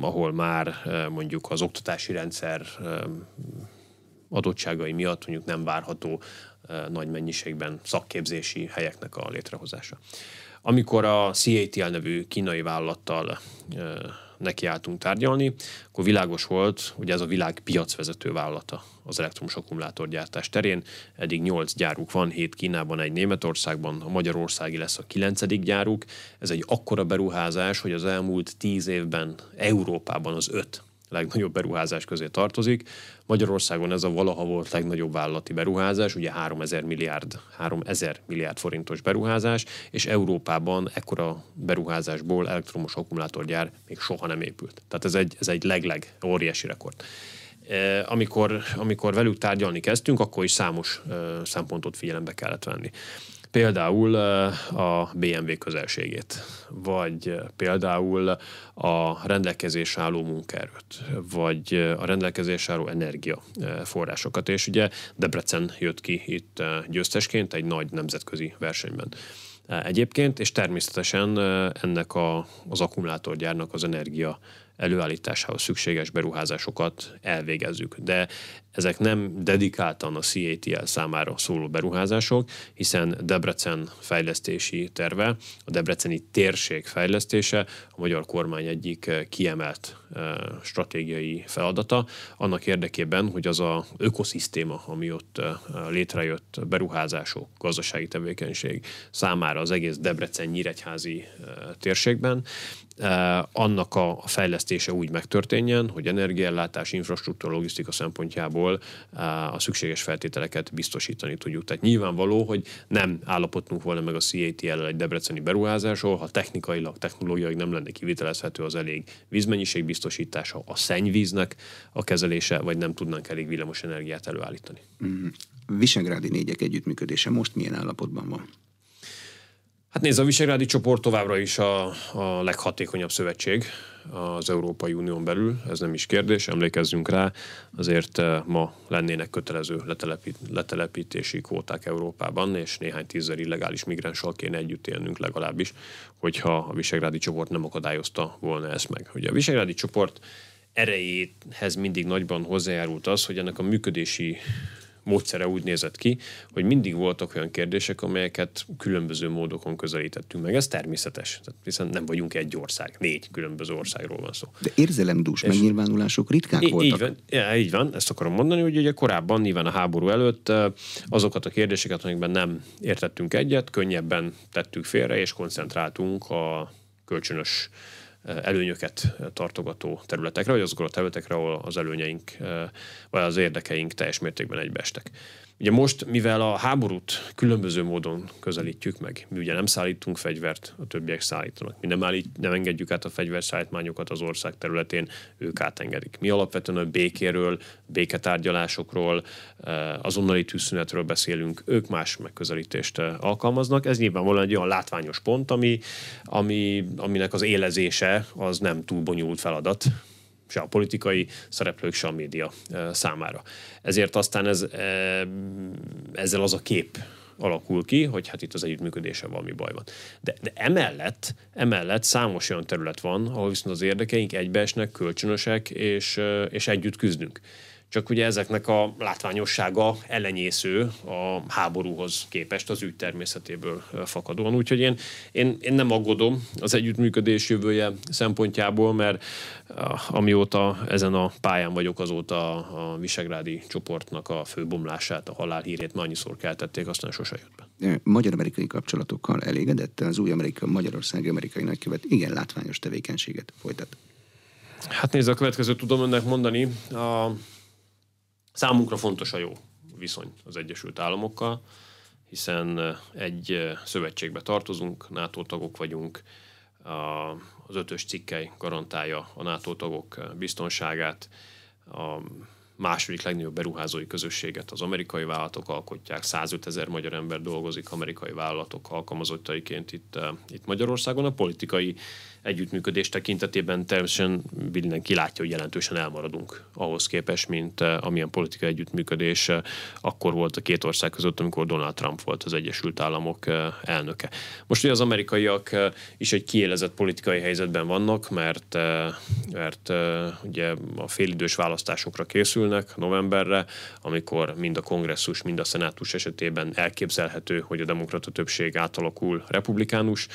ahol már mondjuk az oktatási rendszer adottságai miatt mondjuk nem várható nagy mennyiségben szakképzési helyeknek a létrehozása. Amikor a CATL nevű kínai vállalattal nekiálltunk tárgyalni, akkor világos volt, hogy ez a világ piacvezető vállalata az elektromos akkumulátorgyártás terén. Eddig 8 gyáruk van, 7 Kínában, egy Németországban, a Magyarországi lesz a 9. gyáruk. Ez egy akkora beruházás, hogy az elmúlt 10 évben Európában az 5 legnagyobb beruházás közé tartozik. Magyarországon ez a valaha volt legnagyobb vállalati beruházás, ugye 3000 milliárd, 3000 milliárd forintos beruházás, és Európában ekkora beruházásból elektromos akkumulátorgyár még soha nem épült. Tehát ez egy, ez egy legleg óriási rekord. E, amikor, amikor velük tárgyalni kezdtünk, akkor is számos e, szempontot figyelembe kellett venni. Például a BMW közelségét, vagy például a rendelkezés álló munkaerőt, vagy a rendelkezés álló energiaforrásokat. És ugye Debrecen jött ki itt győztesként egy nagy nemzetközi versenyben egyébként, és természetesen ennek a, az akkumulátorgyárnak az energia előállításához szükséges beruházásokat elvégezzük. De ezek nem dedikáltan a CATL számára szóló beruházások, hiszen Debrecen fejlesztési terve, a Debreceni térség fejlesztése a magyar kormány egyik kiemelt stratégiai feladata, annak érdekében, hogy az a ökoszisztéma, ami ott létrejött beruházások, gazdasági tevékenység számára az egész Debrecen-Nyíregyházi térségben, annak a fejlesztése úgy megtörténjen, hogy energiállátás, infrastruktúra, logisztika szempontjából a szükséges feltételeket biztosítani tudjuk. Tehát nyilvánvaló, hogy nem állapodtunk volna meg a CATL egy debreceni beruházásról, ha technikailag, technológiailag nem lenne kivitelezhető az elég vízmennyiség biztosítása, a szennyvíznek a kezelése, vagy nem tudnánk elég villamos energiát előállítani. Mm. Visegrádi négyek együttműködése most milyen állapotban van? Hát nézd, a Visegrádi csoport továbbra is a, a leghatékonyabb szövetség az Európai Unión belül, ez nem is kérdés, emlékezzünk rá, azért eh, ma lennének kötelező letelepít, letelepítési kvóták Európában, és néhány tízzer illegális migránssal kéne együtt élnünk legalábbis, hogyha a Visegrádi csoport nem akadályozta volna ezt meg. Ugye a Visegrádi csoport erejéhez mindig nagyban hozzájárult az, hogy ennek a működési módszere úgy nézett ki, hogy mindig voltak olyan kérdések, amelyeket különböző módokon közelítettünk meg. Ez természetes, hiszen nem vagyunk egy ország, négy különböző országról van szó. De érzelemdús És megnyilvánulások ritkák í- voltak. Így van, ja, így van, ezt akarom mondani, hogy ugye korábban, nyilván a háború előtt azokat a kérdéseket, amikben nem értettünk egyet, könnyebben tettük félre, és koncentráltunk a kölcsönös előnyöket tartogató területekre, vagy azokra a területekre, ahol az előnyeink vagy az érdekeink teljes mértékben egybeestek. Ugye most, mivel a háborút különböző módon közelítjük meg, mi ugye nem szállítunk fegyvert, a többiek szállítanak. Mi nem, állít, nem engedjük át a fegyverszállítmányokat az ország területén, ők átengedik. Mi alapvetően a békéről, béketárgyalásokról, eh, azonnali tűzszünetről beszélünk, ők más megközelítést eh, alkalmaznak. Ez nyilvánvalóan egy olyan látványos pont, ami, ami, aminek az élezése az nem túl bonyolult feladat, se a politikai szereplők, se a média számára. Ezért aztán ez, ezzel az a kép alakul ki, hogy hát itt az együttműködése valami baj van. De, de emellett, emellett számos olyan terület van, ahol viszont az érdekeink egybeesnek, kölcsönösek, és, és együtt küzdünk csak ugye ezeknek a látványossága ellenyésző a háborúhoz képest az ügy természetéből fakadóan. Úgyhogy én, én, én nem aggódom az együttműködés jövője szempontjából, mert amióta ezen a pályán vagyok, azóta a Visegrádi csoportnak a főbomlását, a halálhírét már annyiszor keltették, aztán sose jött be. Magyar-amerikai kapcsolatokkal elégedett az új Amerika, Magyarország amerikai nagykövet igen látványos tevékenységet folytat. Hát nézd, a következőt tudom önnek mondani. A Számunkra fontos a jó viszony az Egyesült Államokkal, hiszen egy szövetségbe tartozunk, NATO tagok vagyunk, az ötös cikkely garantálja a NATO tagok biztonságát, a második legnagyobb beruházói közösséget az amerikai vállalatok alkotják, 105 ezer magyar ember dolgozik amerikai vállalatok alkalmazottaiként itt, itt Magyarországon. A politikai együttműködés tekintetében természetesen mindenki látja, hogy jelentősen elmaradunk ahhoz képest, mint eh, amilyen politikai együttműködés eh, akkor volt a két ország között, amikor Donald Trump volt az Egyesült Államok eh, elnöke. Most ugye az amerikaiak is egy kiélezett politikai helyzetben vannak, mert, mert ugye a félidős választásokra készülnek novemberre, amikor mind a kongresszus, mind a szenátus esetében elképzelhető, hogy a demokrata többség átalakul republikánus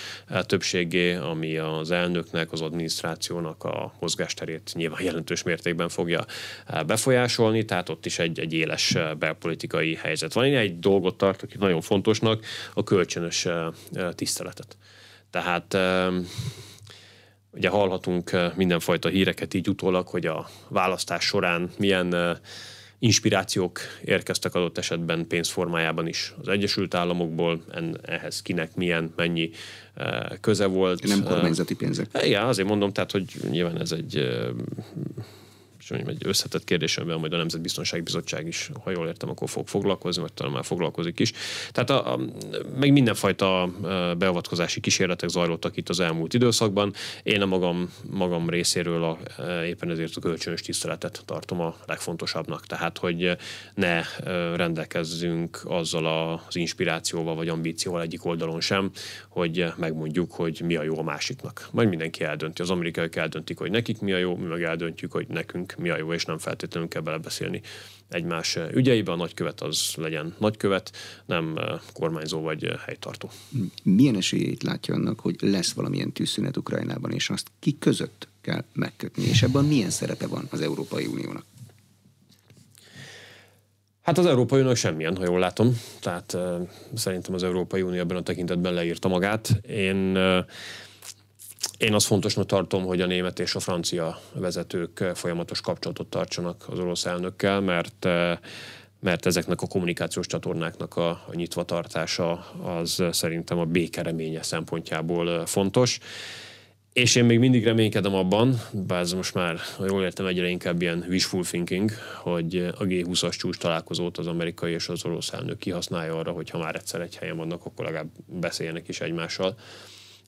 többségé, ami az elnöknek, az adminisztrációnak a mozgásterét nyilván jelentős mértékben fogja eh, befolyásolni, tehát ott is egy, egy éles eh, belpolitikai helyzet van. Én egy dolgot tartok nagyon fontosnak, a kölcsönös eh, tiszteletet. Tehát ugye hallhatunk mindenfajta híreket így utólag, hogy a választás során milyen inspirációk érkeztek adott esetben pénzformájában is az Egyesült Államokból, en, ehhez kinek milyen, mennyi köze volt. Nem kormányzati pénzek. Igen, azért mondom, tehát, hogy nyilván ez egy uh, egy összetett kérdés, amivel majd a Nemzetbiztonsági Bizottság is, ha jól értem, akkor fog foglalkozni, vagy talán már foglalkozik is. Tehát a, a, meg mindenfajta beavatkozási kísérletek zajlottak itt az elmúlt időszakban. Én a magam, magam részéről a, éppen ezért a kölcsönös tiszteletet tartom a legfontosabbnak. Tehát, hogy ne rendelkezzünk azzal az inspirációval vagy ambícióval egyik oldalon sem, hogy megmondjuk, hogy mi a jó a másiknak. Majd mindenki eldönti. Az amerikaiak eldöntik, hogy nekik mi a jó, mi meg eldöntjük, hogy nekünk mi a jó, és nem feltétlenül kell belebeszélni egymás ügyeibe. A nagykövet az legyen nagykövet, nem kormányzó vagy helytartó. Milyen esélyét látja annak, hogy lesz valamilyen tűzszünet Ukrajnában, és azt ki között kell megkötni, és ebben milyen szerepe van az Európai Uniónak? Hát az Európai Unió semmilyen, ha jól látom. Tehát uh, szerintem az Európai Unió ebben a tekintetben leírta magát. Én uh, én azt fontosnak tartom, hogy a német és a francia vezetők folyamatos kapcsolatot tartsanak az orosz elnökkel, mert mert ezeknek a kommunikációs csatornáknak a, a nyitvatartása az szerintem a békereménye szempontjából fontos. És én még mindig reménykedem abban, bár ez most már, ha jól értem, egyre inkább ilyen wishful thinking, hogy a G20-as csúcs találkozót az amerikai és az orosz elnök kihasználja arra, hogy ha már egyszer egy helyen vannak, akkor legalább beszéljenek is egymással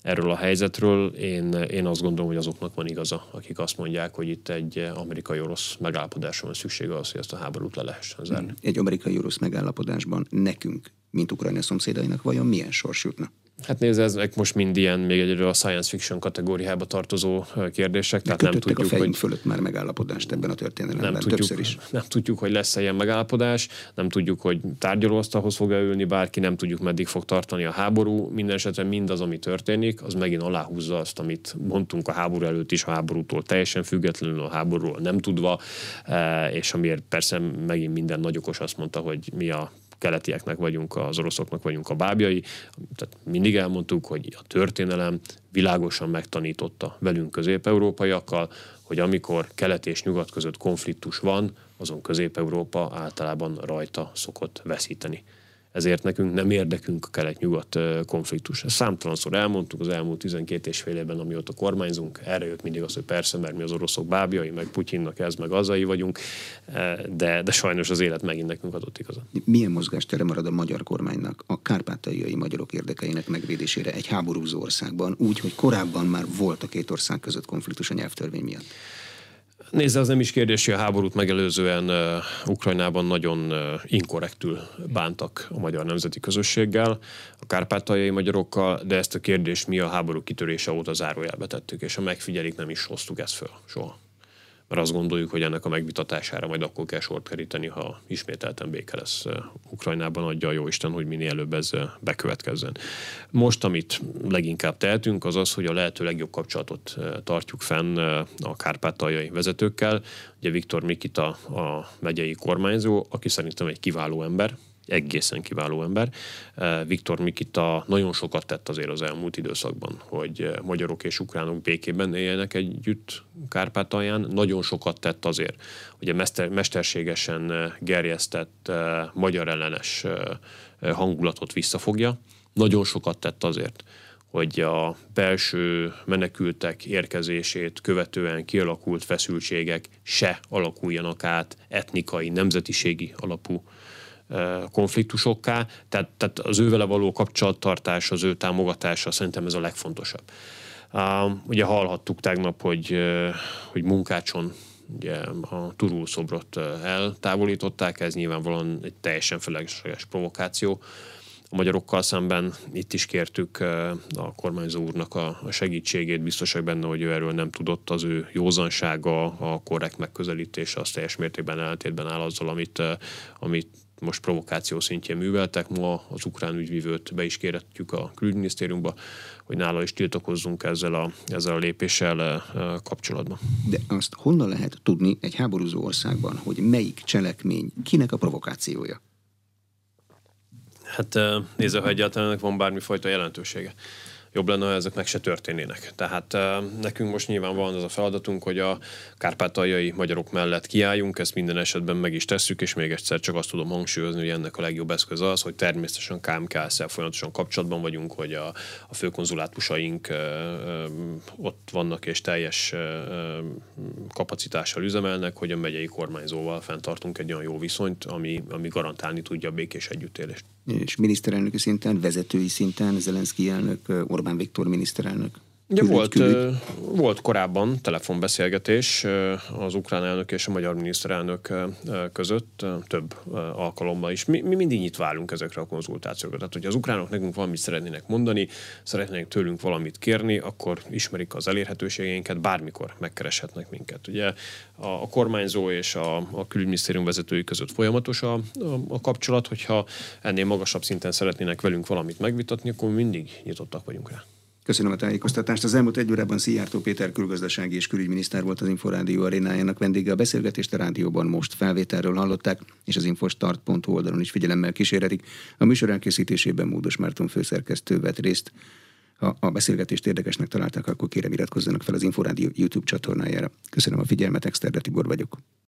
erről a helyzetről. Én, én azt gondolom, hogy azoknak van igaza, akik azt mondják, hogy itt egy amerikai-orosz megállapodásra van szüksége az, hogy ezt a háborút le lehessen zárni. Egy amerikai-orosz megállapodásban nekünk, mint Ukrajna szomszédainak vajon milyen sors jutna? Hát nézd, ezek most mind ilyen, még egyről a science fiction kategóriába tartozó kérdések, tehát nem tudjuk, a fejünk hogy... fölött már megállapodást ebben a történelemben, nem tudjuk, többször is. Nem tudjuk, hogy lesz-e ilyen megállapodás, nem tudjuk, hogy tárgyalóasztalhoz fog ülni bárki, nem tudjuk, meddig fog tartani a háború. Minden esetre mindaz, ami történik, az megint aláhúzza azt, amit mondtunk a háború előtt is, a háborútól teljesen függetlenül a háborúról nem tudva, eh, és amiért persze megint minden nagy okos azt mondta, hogy mi a keletieknek vagyunk, az oroszoknak vagyunk a bábjai. Tehát mindig elmondtuk, hogy a történelem világosan megtanította velünk közép-európaiakkal, hogy amikor kelet és nyugat között konfliktus van, azon Közép-Európa általában rajta szokott veszíteni ezért nekünk nem érdekünk a kelet-nyugat konfliktus. Ezt számtalanszor elmondtuk az elmúlt 12 és fél évben, amióta kormányzunk. Erre jött mindig az, hogy persze, mert mi az oroszok bábjai, meg Putyinnak ez, meg azai vagyunk, de, de sajnos az élet megint nekünk adott igazat. Milyen mozgástere marad a magyar kormánynak a kárpátaljai magyarok érdekeinek megvédésére egy háborúzó országban, úgy, hogy korábban már volt a két ország között konfliktus a nyelvtörvény miatt? Nézze, az nem is kérdés, hogy a háborút megelőzően uh, Ukrajnában nagyon uh, inkorrektül bántak a magyar nemzeti közösséggel, a kárpátaljai magyarokkal, de ezt a kérdést mi a háború kitörése óta zárójelbe tettük, és ha megfigyelik, nem is hoztuk ezt föl soha mert azt gondoljuk, hogy ennek a megvitatására majd akkor kell sort keríteni, ha ismételten béke lesz Ukrajnában, adja a jóisten, hogy minél előbb ez bekövetkezzen. Most, amit leginkább tehetünk, az az, hogy a lehető legjobb kapcsolatot tartjuk fenn a kárpátaljai vezetőkkel. Ugye Viktor Mikita a megyei kormányzó, aki szerintem egy kiváló ember, egészen kiváló ember. Eh, Viktor Mikita nagyon sokat tett azért az elmúlt időszakban, hogy eh, magyarok és ukránok békében éljenek együtt Kárpátalján. Nagyon sokat tett azért, hogy a mesterségesen eh, gerjesztett magyar ellenes hangulatot visszafogja. Nagyon sokat tett azért, hogy a belső menekültek érkezését követően kialakult feszültségek se alakuljanak át etnikai, nemzetiségi alapú konfliktusokká, tehát, tehát az ővele való kapcsolattartás, az ő támogatása szerintem ez a legfontosabb. Ugye hallhattuk tegnap, hogy, hogy munkácson ugye a Turul szobrot eltávolították, ez nyilvánvalóan egy teljesen felesleges provokáció. A magyarokkal szemben itt is kértük a kormányzó úrnak a segítségét, biztosak benne, hogy ő erről nem tudott, az ő józansága, a korrekt megközelítése az teljes mértékben ellentétben áll azzal, amit, amit most provokáció szintjén műveltek. Ma az ukrán ügyvívőt be is kéretjük a külügyminisztériumba, hogy nála is tiltakozzunk ezzel a, ezzel a lépéssel eh, kapcsolatban. De azt honnan lehet tudni egy háborúzó országban, hogy melyik cselekmény kinek a provokációja? Hát eh, nézze, ha egyáltalán van bármifajta jelentősége. Jobb lenne, ha ezek meg se történnének. Tehát nekünk most nyilván van az a feladatunk, hogy a kárpátaljai magyarok mellett kiálljunk, ezt minden esetben meg is tesszük, és még egyszer csak azt tudom hangsúlyozni, hogy ennek a legjobb eszköz az, hogy természetesen KMKS-szel folyamatosan kapcsolatban vagyunk, hogy a, a főkonzulátusaink ott vannak és teljes kapacitással üzemelnek, hogy a megyei kormányzóval fenntartunk egy olyan jó viszonyt, ami, ami garantálni tudja a békés együttélést. És miniszterelnöki szinten, vezetői szinten, Zelenszky elnök, Orbán Viktor miniszterelnök Ugye volt, volt korábban telefonbeszélgetés az ukrán elnök és a magyar miniszterelnök között több alkalommal is. Mi, mi mindig nyitva állunk ezekre a konzultációkra. Tehát, hogy az ukránok nekünk valamit szeretnének mondani, szeretnének tőlünk valamit kérni, akkor ismerik az elérhetőségeinket, bármikor megkereshetnek minket. Ugye a, a kormányzó és a, a külügyminisztérium vezetői között folyamatos a, a, a kapcsolat, hogyha ennél magasabb szinten szeretnének velünk valamit megvitatni, akkor mindig nyitottak vagyunk rá. Köszönöm a tájékoztatást. Az elmúlt egy órában Szijjártó Péter külgazdasági és külügyminiszter volt az Inforádió arénájának vendége. A beszélgetést a rádióban most felvételről hallották, és az infostart.hu oldalon is figyelemmel kíséretik. A műsor elkészítésében Módos Márton főszerkesztő vett részt. Ha a beszélgetést érdekesnek találták, akkor kérem iratkozzanak fel az Inforádió YouTube csatornájára. Köszönöm a figyelmet, Exterde Tibor vagyok.